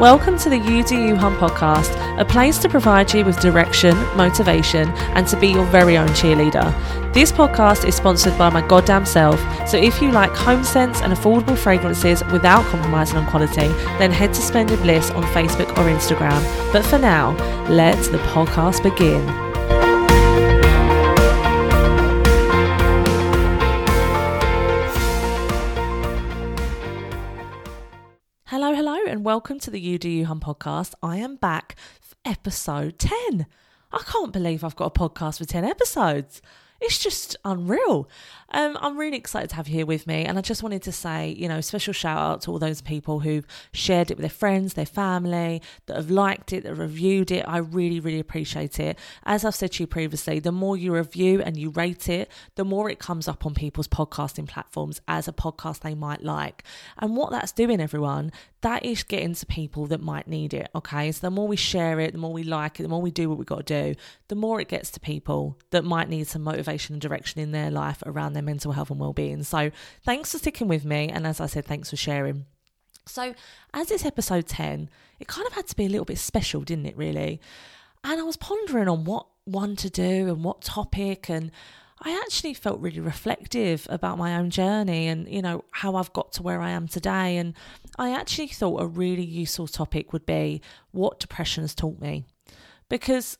Welcome to the Do Hun podcast, a place to provide you with direction, motivation, and to be your very own cheerleader. This podcast is sponsored by my goddamn self, so if you like home scents and affordable fragrances without compromising on quality, then head to Splendid Bliss on Facebook or Instagram. But for now, let the podcast begin. Welcome to the You Hun podcast. I am back for episode 10. I can't believe I've got a podcast for 10 episodes. It's just unreal. Um, I'm really excited to have you here with me. And I just wanted to say, you know, special shout out to all those people who've shared it with their friends, their family, that have liked it, that reviewed it. I really, really appreciate it. As I've said to you previously, the more you review and you rate it, the more it comes up on people's podcasting platforms as a podcast they might like. And what that's doing, everyone, that is getting to people that might need it. Okay. So the more we share it, the more we like it, the more we do what we've got to do, the more it gets to people that might need some motivation and direction in their life around their mental health and well-being. So thanks for sticking with me, and as I said, thanks for sharing. So as it's episode 10, it kind of had to be a little bit special, didn't it, really? And I was pondering on what one to do and what topic and I actually felt really reflective about my own journey and, you know, how I've got to where I am today. And I actually thought a really useful topic would be what depression has taught me. Because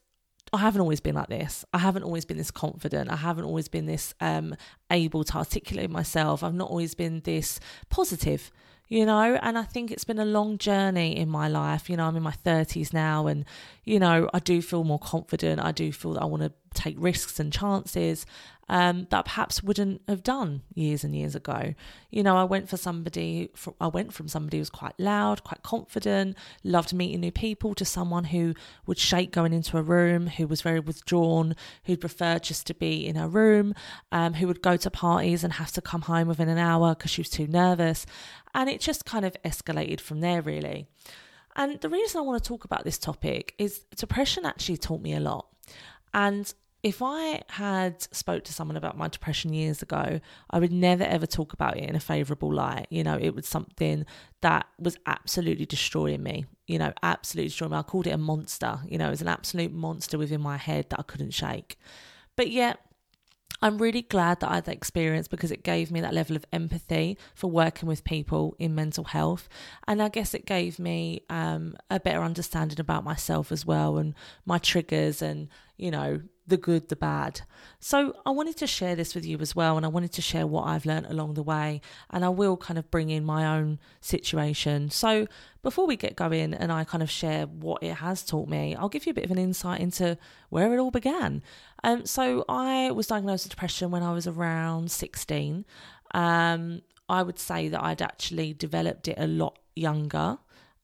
I haven't always been like this. I haven't always been this confident. I haven't always been this um, able to articulate myself. I've not always been this positive, you know. And I think it's been a long journey in my life. You know, I'm in my 30s now, and, you know, I do feel more confident. I do feel that I want to take risks and chances um, that perhaps wouldn't have done years and years ago. You know, I went for somebody, I went from somebody who was quite loud, quite confident, loved meeting new people, to someone who would shake going into a room, who was very withdrawn, who'd prefer just to be in a room, um, who would go to parties and have to come home within an hour because she was too nervous. And it just kind of escalated from there, really. And the reason I want to talk about this topic is depression actually taught me a lot. And if I had spoke to someone about my depression years ago, I would never ever talk about it in a favorable light. You know, it was something that was absolutely destroying me. You know, absolutely destroying me. I called it a monster. You know, it was an absolute monster within my head that I couldn't shake. But yet, I'm really glad that I had that experience because it gave me that level of empathy for working with people in mental health. And I guess it gave me um, a better understanding about myself as well and my triggers and, you know, the good, the bad. So I wanted to share this with you as well, and I wanted to share what I've learned along the way, and I will kind of bring in my own situation. So before we get going and I kind of share what it has taught me, I'll give you a bit of an insight into where it all began. Um, so I was diagnosed with depression when I was around 16. Um, I would say that I'd actually developed it a lot younger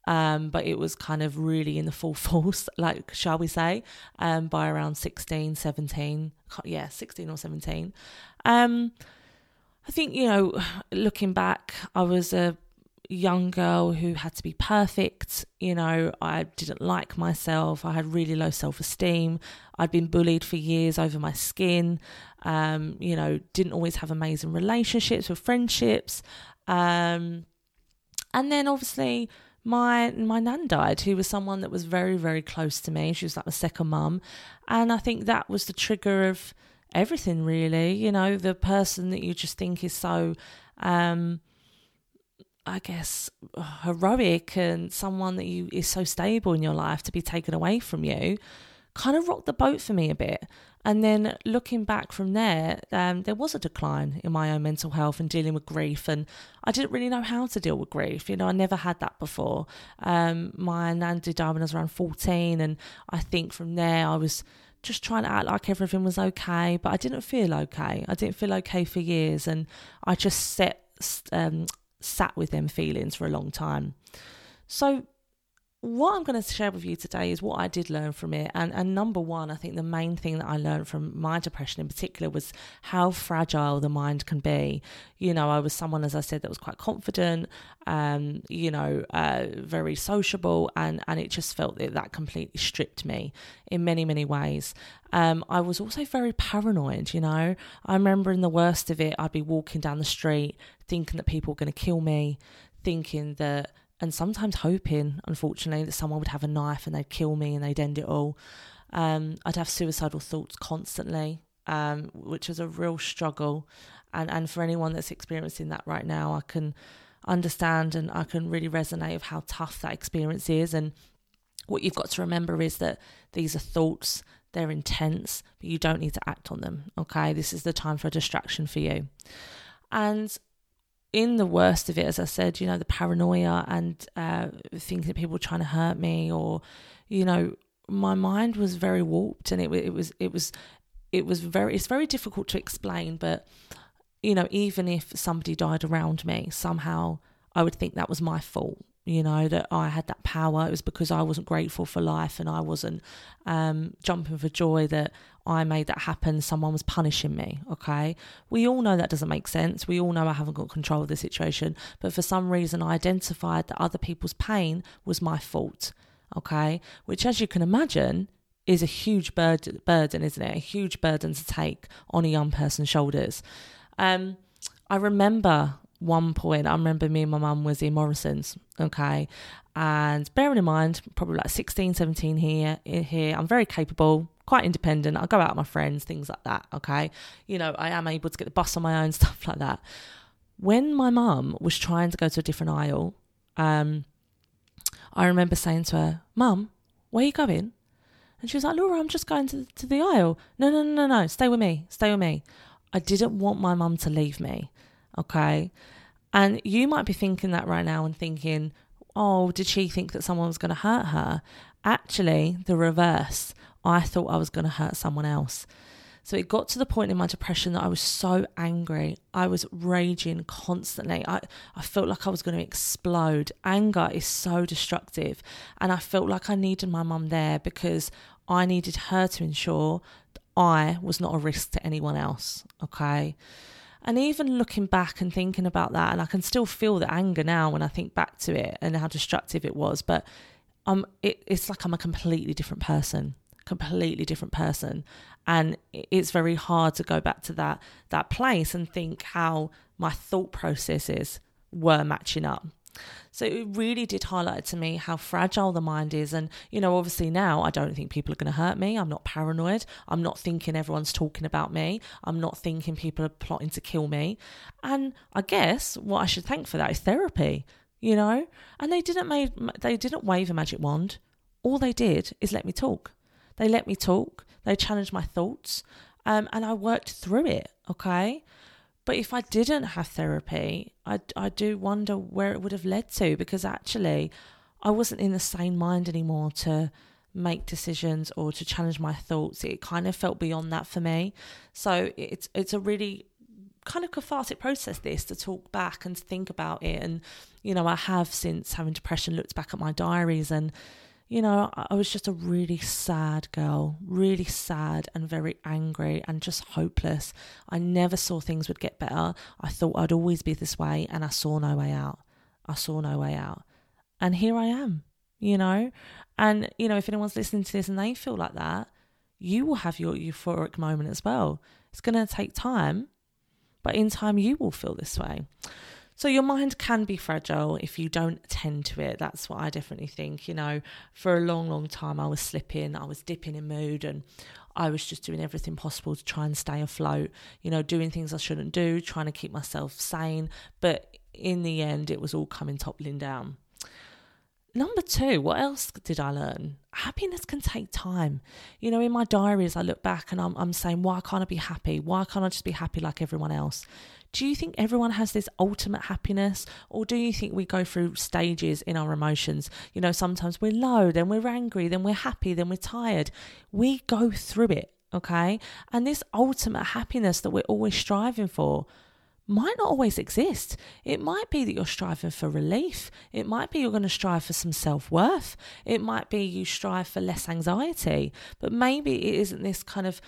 um, but it was kind of really in the full force, like, shall we say, um, by around 16, 17. Yeah, 16 or 17. Um, I think, you know, looking back, I was a young girl who had to be perfect. You know, I didn't like myself. I had really low self esteem. I'd been bullied for years over my skin. Um, you know, didn't always have amazing relationships or friendships. Um, and then obviously, my my nan died, who was someone that was very very close to me. She was like my second mum, and I think that was the trigger of everything. Really, you know, the person that you just think is so. Um, I guess heroic and someone that you is so stable in your life to be taken away from you kind of rocked the boat for me a bit. And then looking back from there, um, there was a decline in my own mental health and dealing with grief. And I didn't really know how to deal with grief. You know, I never had that before. Um, my nan did die when I was around 14. And I think from there, I was just trying to act like everything was okay. But I didn't feel okay. I didn't feel okay for years. And I just set, um, sat with them feelings for a long time. So what I'm going to share with you today is what I did learn from it. And, and number one, I think the main thing that I learned from my depression in particular was how fragile the mind can be. You know, I was someone, as I said, that was quite confident, um, you know, uh, very sociable, and, and it just felt that that completely stripped me in many, many ways. Um, I was also very paranoid, you know. I remember in the worst of it, I'd be walking down the street thinking that people were going to kill me, thinking that and sometimes hoping, unfortunately, that someone would have a knife and they'd kill me and they'd end it all. Um, I'd have suicidal thoughts constantly, um, which was a real struggle. And and for anyone that's experiencing that right now, I can understand and I can really resonate with how tough that experience is. And what you've got to remember is that these are thoughts, they're intense, but you don't need to act on them. Okay, this is the time for a distraction for you. And in the worst of it, as I said, you know, the paranoia and uh, thinking that people were trying to hurt me, or, you know, my mind was very warped, and it, it was it was it was very it's very difficult to explain, but you know, even if somebody died around me, somehow I would think that was my fault you know that i had that power. It was because i wasn't grateful for life and i wasn't um, jumping for joy that i made that happen. Someone was punishing me okay? We all know that doesn't make sense. We all know i haven't got control of the situation. But for some reason i identified that other people's pain was my fault okay? Which as you can imagine is a huge burden, burden isn't it? A huge burden to take on a young person's shoulders. Um, I remember one point, I remember me and my mum was in Morrison's, okay, and bearing in mind, probably like 16, 17 here, here, I'm very capable, quite independent. I go out with my friends, things like that, okay. You know, I am able to get the bus on my own, stuff like that. When my mum was trying to go to a different aisle, um, I remember saying to her, Mum, where are you going? And she was like, Laura, I'm just going to, to the aisle. No, no, no, no, no, stay with me, stay with me. I didn't want my mum to leave me. Okay. And you might be thinking that right now and thinking, oh, did she think that someone was going to hurt her? Actually, the reverse. I thought I was going to hurt someone else. So it got to the point in my depression that I was so angry. I was raging constantly. I, I felt like I was going to explode. Anger is so destructive. And I felt like I needed my mum there because I needed her to ensure that I was not a risk to anyone else. Okay. And even looking back and thinking about that, and I can still feel the anger now when I think back to it and how destructive it was. But um, it, it's like I'm a completely different person, completely different person, and it's very hard to go back to that that place and think how my thought processes were matching up. So it really did highlight to me how fragile the mind is. And, you know, obviously now I don't think people are going to hurt me. I'm not paranoid. I'm not thinking everyone's talking about me. I'm not thinking people are plotting to kill me. And I guess what I should thank for that is therapy, you know? And they didn't make, they didn't wave a magic wand. All they did is let me talk. They let me talk. They challenged my thoughts. Um, and I worked through it, okay? But if I didn't have therapy, I, I do wonder where it would have led to because actually I wasn't in the sane mind anymore to make decisions or to challenge my thoughts. It kind of felt beyond that for me. So it's it's a really kind of cathartic process this to talk back and think about it and you know I have since having depression looked back at my diaries and you know, I was just a really sad girl, really sad and very angry and just hopeless. I never saw things would get better. I thought I'd always be this way, and I saw no way out. I saw no way out. And here I am, you know? And, you know, if anyone's listening to this and they feel like that, you will have your euphoric moment as well. It's going to take time, but in time, you will feel this way. So your mind can be fragile if you don't attend to it. That's what I definitely think. You know, for a long, long time, I was slipping, I was dipping in mood, and I was just doing everything possible to try and stay afloat. You know, doing things I shouldn't do, trying to keep myself sane. But in the end, it was all coming toppling down. Number two, what else did I learn? Happiness can take time. You know, in my diaries, I look back and I'm, I'm saying, why can't I be happy? Why can't I just be happy like everyone else? Do you think everyone has this ultimate happiness, or do you think we go through stages in our emotions? You know, sometimes we're low, then we're angry, then we're happy, then we're tired. We go through it, okay? And this ultimate happiness that we're always striving for might not always exist. It might be that you're striving for relief. It might be you're going to strive for some self worth. It might be you strive for less anxiety. But maybe it isn't this kind of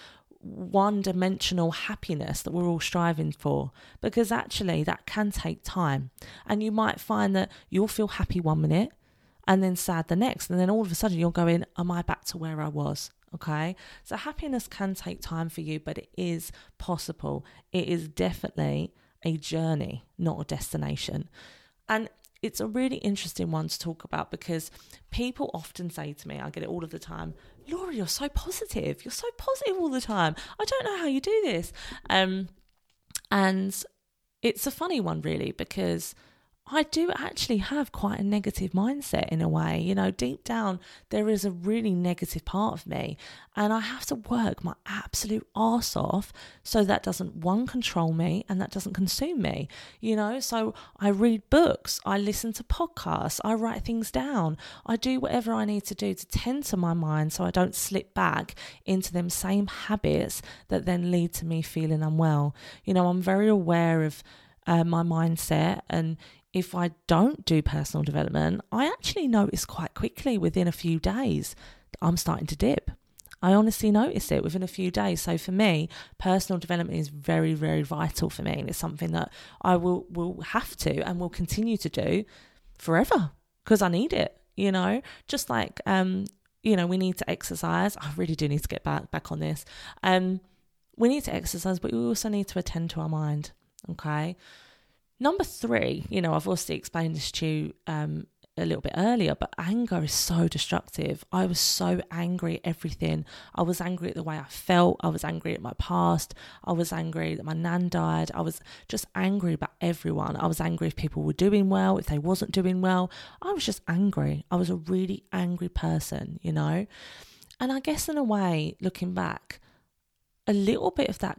one dimensional happiness that we're all striving for because actually that can take time. And you might find that you'll feel happy one minute and then sad the next. And then all of a sudden you're going, Am I back to where I was? Okay. So happiness can take time for you, but it is possible. It is definitely a journey, not a destination. And it's a really interesting one to talk about because people often say to me, I get it all of the time, Laura, you're so positive. You're so positive all the time. I don't know how you do this. Um, and it's a funny one, really, because I do actually have quite a negative mindset in a way. You know, deep down, there is a really negative part of me, and I have to work my absolute arse off so that doesn't, one, control me and that doesn't consume me. You know, so I read books, I listen to podcasts, I write things down, I do whatever I need to do to tend to my mind so I don't slip back into them same habits that then lead to me feeling unwell. You know, I'm very aware of. Uh, my mindset and if I don't do personal development, I actually notice quite quickly within a few days that I'm starting to dip. I honestly notice it within a few days. So for me, personal development is very, very vital for me. And it's something that I will will have to and will continue to do forever because I need it, you know? Just like um, you know, we need to exercise. I really do need to get back back on this. Um, we need to exercise, but we also need to attend to our mind. Okay. Number three, you know, I've also explained this to you um, a little bit earlier, but anger is so destructive. I was so angry at everything. I was angry at the way I felt. I was angry at my past. I was angry that my nan died. I was just angry about everyone. I was angry if people were doing well, if they wasn't doing well. I was just angry. I was a really angry person, you know? And I guess in a way, looking back, a little bit of that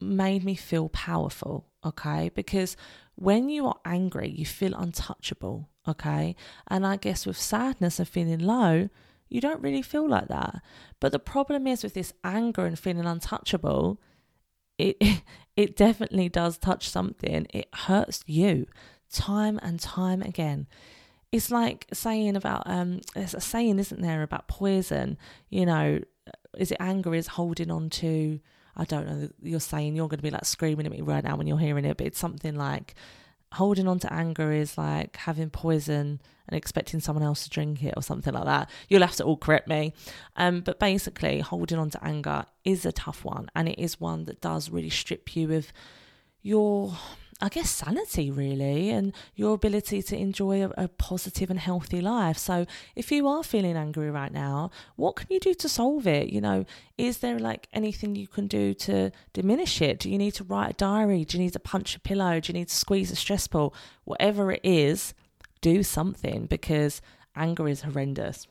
made me feel powerful, okay? Because when you are angry, you feel untouchable, okay? And I guess with sadness and feeling low, you don't really feel like that. But the problem is with this anger and feeling untouchable, it it definitely does touch something. It hurts you time and time again. It's like saying about um there's a saying, isn't there, about poison, you know, is it anger is holding on to I don't know, you're saying you're going to be like screaming at me right now when you're hearing it, but it's something like holding on to anger is like having poison and expecting someone else to drink it or something like that. You'll have to all correct me. Um, but basically, holding on to anger is a tough one, and it is one that does really strip you of your I guess, sanity really and your ability to enjoy a, a, positive and healthy life. So, if you are feeling angry right now, what can you do to solve it? You know, is there like anything you can do to diminish it? Do you need to write a diary? Do you need to punch a pillow? Do you need to squeeze a stress ball? Whatever it is, do something because anger is horrendous.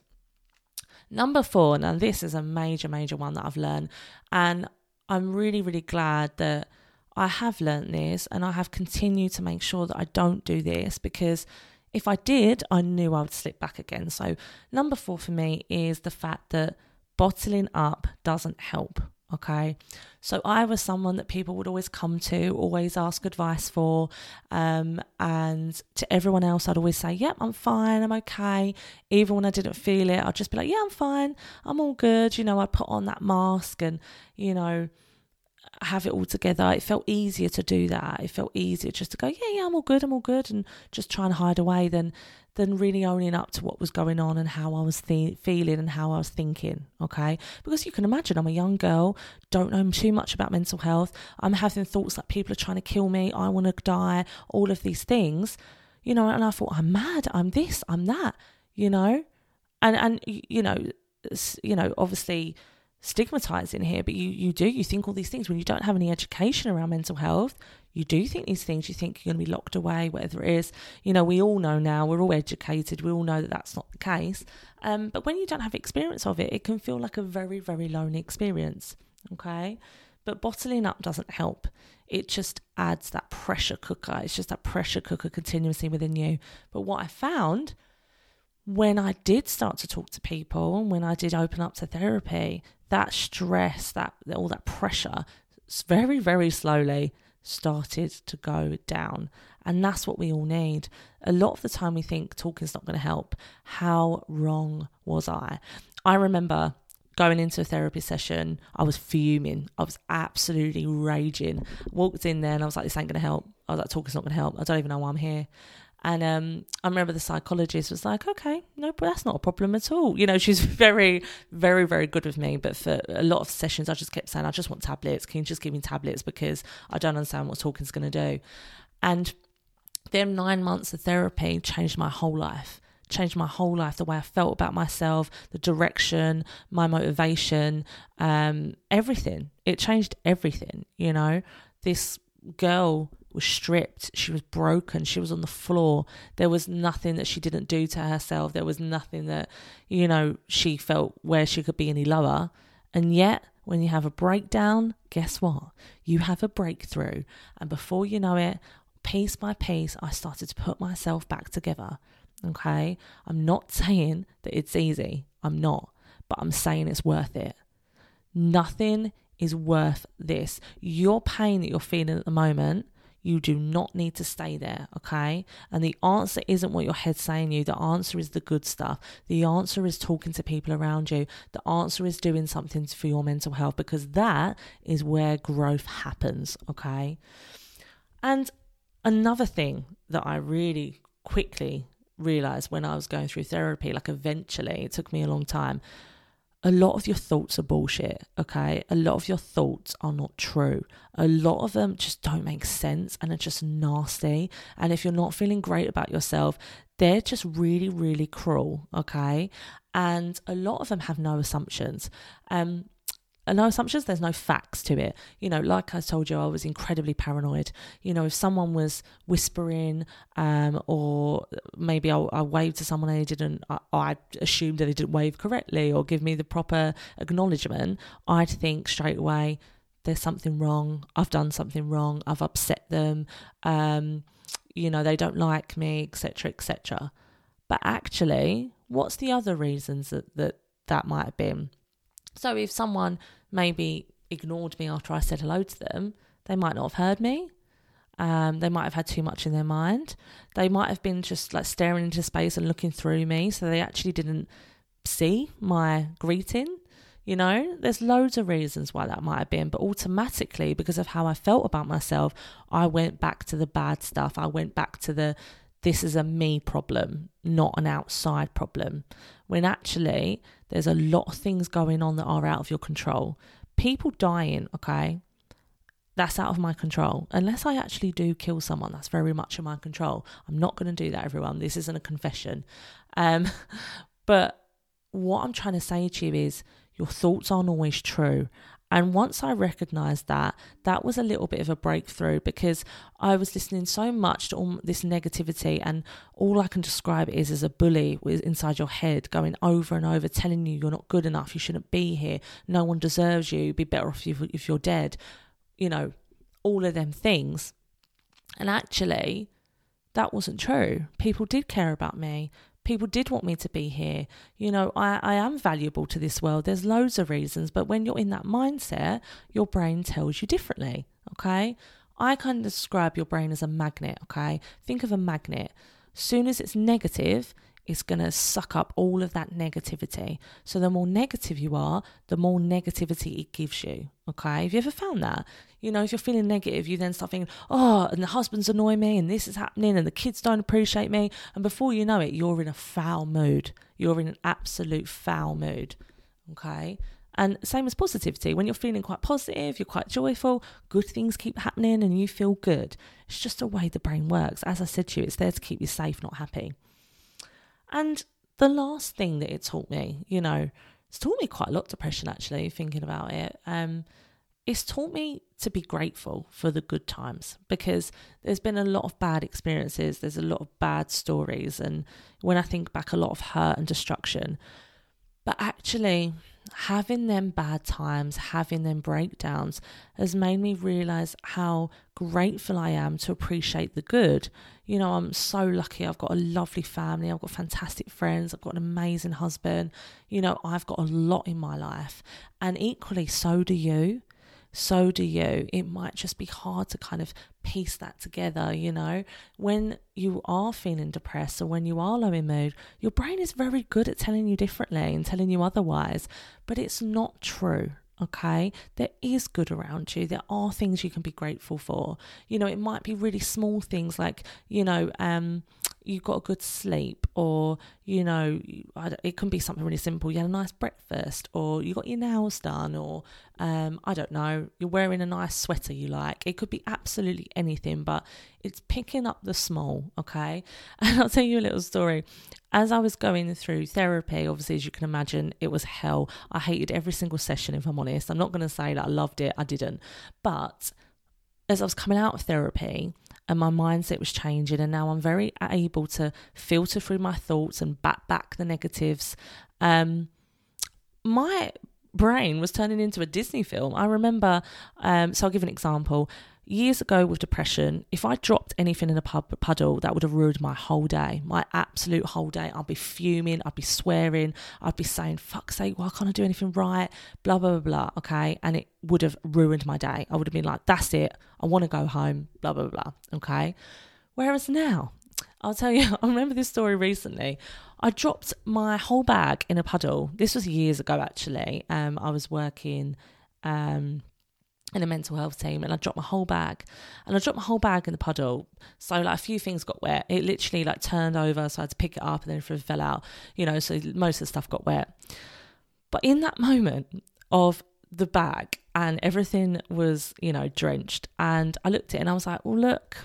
Number four, now this is a major, major one that I've learned, and I'm really, really glad that I have learnt this and I have continued to make sure that I don't do this because if I did, I knew I would slip back again. So, number four for me is the fact that bottling up doesn't help. Okay. So, I was someone that people would always come to, always ask advice for. Um, and to everyone else, I'd always say, Yep, I'm fine. I'm okay. Even when I didn't feel it, I'd just be like, Yeah, I'm fine. I'm all good. You know, I put on that mask and, you know, have it all together. It felt easier to do that. It felt easier just to go, yeah, yeah, I'm all good, I'm all good, and just try and hide away than than really owning up to what was going on and how I was th- feeling and how I was thinking. Okay, because you can imagine I'm a young girl, don't know too much about mental health. I'm having thoughts like people are trying to kill me. I want to die. All of these things, you know. And I thought I'm mad. I'm this. I'm that. You know, and and you know, you know, obviously stigmatizing here, but you, you do, you think all these things when you don't have any education around mental health. You do think these things, you think you're going to be locked away, whatever it is. You know, we all know now, we're all educated, we all know that that's not the case. Um, but when you don't have experience of it, it can feel like a very, very lonely experience. Okay. But bottling up doesn't help. It just adds that pressure cooker. It's just that pressure cooker continuously within you. But what I found when I did start to talk to people, when I did open up to therapy, that stress, that all that pressure, very, very slowly started to go down. And that's what we all need. A lot of the time we think talking's not going to help. How wrong was I? I remember going into a therapy session, I was fuming. I was absolutely raging. Walked in there and I was like, this ain't going to help. I was like, talking's not going to help. I don't even know why I'm here. And um, I remember the psychologist was like, okay, no, that's not a problem at all. You know, she's very, very, very good with me. But for a lot of sessions, I just kept saying, I just want tablets. Can you just give me tablets because I don't understand what talking's going to do? And them nine months of therapy changed my whole life changed my whole life the way i felt about myself the direction my motivation um, everything it changed everything you know this girl was stripped she was broken she was on the floor there was nothing that she didn't do to herself there was nothing that you know she felt where she could be any lower and yet when you have a breakdown guess what you have a breakthrough and before you know it piece by piece, I started to put myself back together. Okay. I'm not saying that it's easy. I'm not. But I'm saying it's worth it. Nothing is worth this. Your pain that you're feeling at the moment, you do not need to stay there, okay? And the answer isn't what your head's saying you. The answer is the good stuff. The answer is talking to people around you. The answer is doing something for your mental health because that is where growth happens, okay? And Another thing that I really quickly realized when I was going through therapy, like eventually, it took me a long time. A lot of your thoughts are bullshit, okay? A lot of your thoughts are not true. A lot of them just don't make sense and are just nasty. And if you're not feeling great about yourself, they're just really, really cruel, okay? And a lot of them have no assumptions. Um, no assumptions, there's no facts to it. You know, like I told you, I was incredibly paranoid. You know, if someone was whispering, um, or maybe I, I waved to someone and they didn't, I, I assumed that they didn't wave correctly or give me the proper acknowledgement, I'd think straight away, there's something wrong. I've done something wrong. I've upset them. Um, you know, they don't like me, etc., etc. But actually, what's the other reasons that that, that might have been? So if someone maybe ignored me after I said hello to them, they might not have heard me. Um, they might have had too much in their mind. They might have been just like staring into space and looking through me, so they actually didn't see my greeting. You know, there's loads of reasons why that might have been, but automatically, because of how I felt about myself, I went back to the bad stuff. I went back to the this is a me problem, not an outside problem. When actually, there's a lot of things going on that are out of your control. People dying, okay, that's out of my control. Unless I actually do kill someone, that's very much in my control. I'm not going to do that, everyone. This isn't a confession. Um, but what I'm trying to say to you is your thoughts aren't always true. And once I recognized that, that was a little bit of a breakthrough because I was listening so much to all this negativity, and all I can describe is as a bully inside your head going over and over, telling you you're not good enough, you shouldn't be here, no one deserves you, be better off if you're dead, you know, all of them things. And actually, that wasn't true. People did care about me people did want me to be here. You know, I, I am valuable to this world. There's loads of reasons, but when you're in that mindset, your brain tells you differently. Okay. I kind of describe your brain as a magnet. Okay. Think of a magnet. Soon as it's negative, it's going to suck up all of that negativity. So the more negative you are, the more negativity it gives you. Okay. Have you ever found that? You know, if you're feeling negative, you then start thinking, oh, and the husband's annoying me, and this is happening, and the kids don't appreciate me. And before you know it, you're in a foul mood. You're in an absolute foul mood. Okay. And same as positivity. When you're feeling quite positive, you're quite joyful, good things keep happening and you feel good. It's just the way the brain works. As I said to you, it's there to keep you safe, not happy. And the last thing that it taught me, you know, it's taught me quite a lot depression actually, thinking about it. Um, it's taught me to be grateful for the good times because there's been a lot of bad experiences, there's a lot of bad stories, and when I think back, a lot of hurt and destruction. But actually, having them bad times, having them breakdowns has made me realize how grateful I am to appreciate the good. You know, I'm so lucky. I've got a lovely family, I've got fantastic friends, I've got an amazing husband. You know, I've got a lot in my life, and equally, so do you so do you. It might just be hard to kind of piece that together, you know. When you are feeling depressed or when you are low in mood, your brain is very good at telling you differently and telling you otherwise, but it's not true. Okay, there is good around you. There are things you can be grateful for. You know, it might be really small things like, you know, um, you got a good sleep or you know, it can be something really simple. You had a nice breakfast, or you got your nails done, or um, I don't know, you're wearing a nice sweater you like. It could be absolutely anything, but it's picking up the small, okay? And I'll tell you a little story. As I was going through therapy, obviously, as you can imagine, it was hell. I hated every single session, if I'm honest. I'm not going to say that I loved it, I didn't. But as I was coming out of therapy, and my mindset was changing and now i'm very able to filter through my thoughts and bat back the negatives. Um, my brain was turning into a disney film. I remember um, so i'll give an example years ago with depression, if I dropped anything in a pub, puddle, that would have ruined my whole day, my absolute whole day. I'd be fuming, I'd be swearing, I'd be saying, fuck's sake, why can't I do anything right? Blah, blah, blah, blah. Okay. And it would have ruined my day. I would have been like, that's it. I want to go home, blah, blah, blah. Okay. Whereas now, I'll tell you, I remember this story recently. I dropped my whole bag in a puddle. This was years ago, actually. Um, I was working. Um, in a mental health team and I dropped my whole bag and I dropped my whole bag in the puddle. So like a few things got wet. It literally like turned over so I had to pick it up and then it fell out, you know, so most of the stuff got wet. But in that moment of the bag and everything was, you know, drenched and I looked at it and I was like, well look,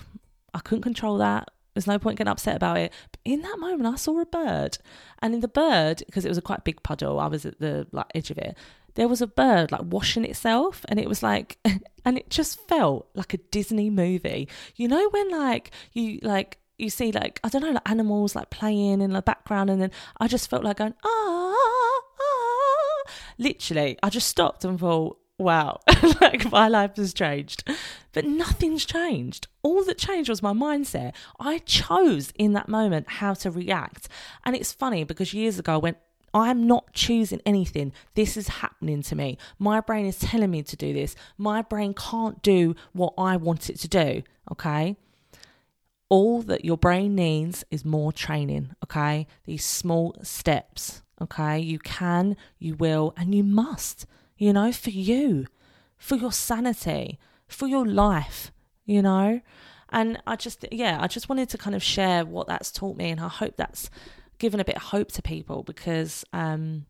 I couldn't control that. There's no point getting upset about it. But in that moment, I saw a bird, and in the bird, because it was a quite big puddle, I was at the like edge of it there was a bird like washing itself and it was like and it just felt like a disney movie. You know when like you like you see like i don't know like animals like playing in the background and then i just felt like going ah, ah. literally i just stopped and thought wow like my life has changed. But nothing's changed. All that changed was my mindset. I chose in that moment how to react. And it's funny because years ago i went I'm not choosing anything. This is happening to me. My brain is telling me to do this. My brain can't do what I want it to do. Okay. All that your brain needs is more training. Okay. These small steps. Okay. You can, you will, and you must, you know, for you, for your sanity, for your life, you know. And I just, yeah, I just wanted to kind of share what that's taught me. And I hope that's given a bit of hope to people because, um,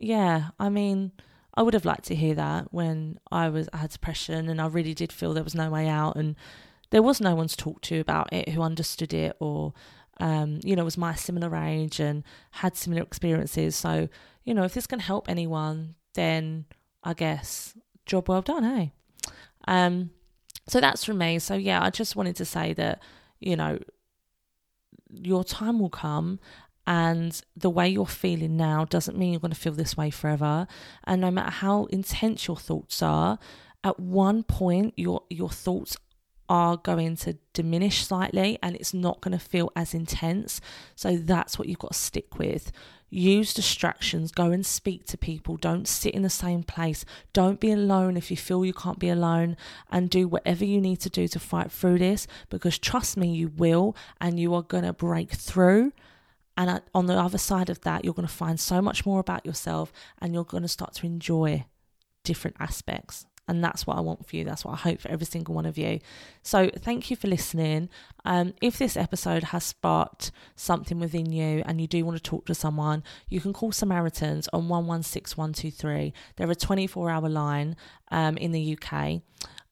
yeah, I mean, I would have liked to hear that when I was I had depression and I really did feel there was no way out and there was no one to talk to about it who understood it or um, you know was my similar age and had similar experiences. So you know if this can help anyone, then I guess job well done, hey. Um, so that's from me. So yeah, I just wanted to say that you know your time will come and the way you're feeling now doesn't mean you're going to feel this way forever. And no matter how intense your thoughts are at one point your your thoughts are going to diminish slightly and it's not going to feel as intense. So that's what you've got to stick with. Use distractions. Go and speak to people. Don't sit in the same place. Don't be alone if you feel you can't be alone and do whatever you need to do to fight through this because trust me you will and you are going to break through and on the other side of that, you're going to find so much more about yourself and you're going to start to enjoy different aspects. And that's what I want for you. That's what I hope for every single one of you. So, thank you for listening. Um, if this episode has sparked something within you and you do want to talk to someone, you can call Samaritans on 116123. They're a 24 hour line um, in the UK.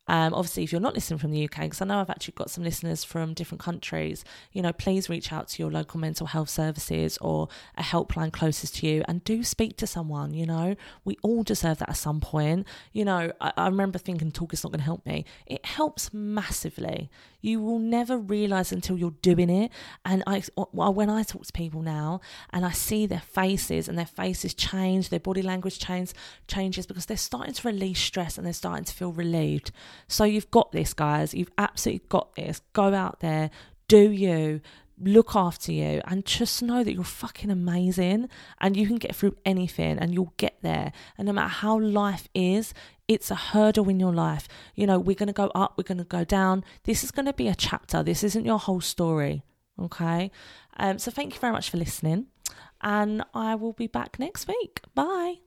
Um, obviously, if you're not listening from the UK, because I know I've actually got some listeners from different countries, you know, please reach out to your local mental health services or a helpline closest to you and do speak to someone. You know, we all deserve that at some point. You know, I, I remember thinking talk is not going to help me. It helps massively. You will never realize until you're doing it. And I, when I talk to people now and I see their faces and their faces change, their body language change changes because they're starting to release stress and they're starting to feel relieved. So you've got this, guys. You've absolutely got this. Go out there, do you, look after you, and just know that you're fucking amazing and you can get through anything and you'll get there. And no matter how life is, it's a hurdle in your life. You know, we're going to go up, we're going to go down. This is going to be a chapter. This isn't your whole story. Okay. Um, so thank you very much for listening. And I will be back next week. Bye.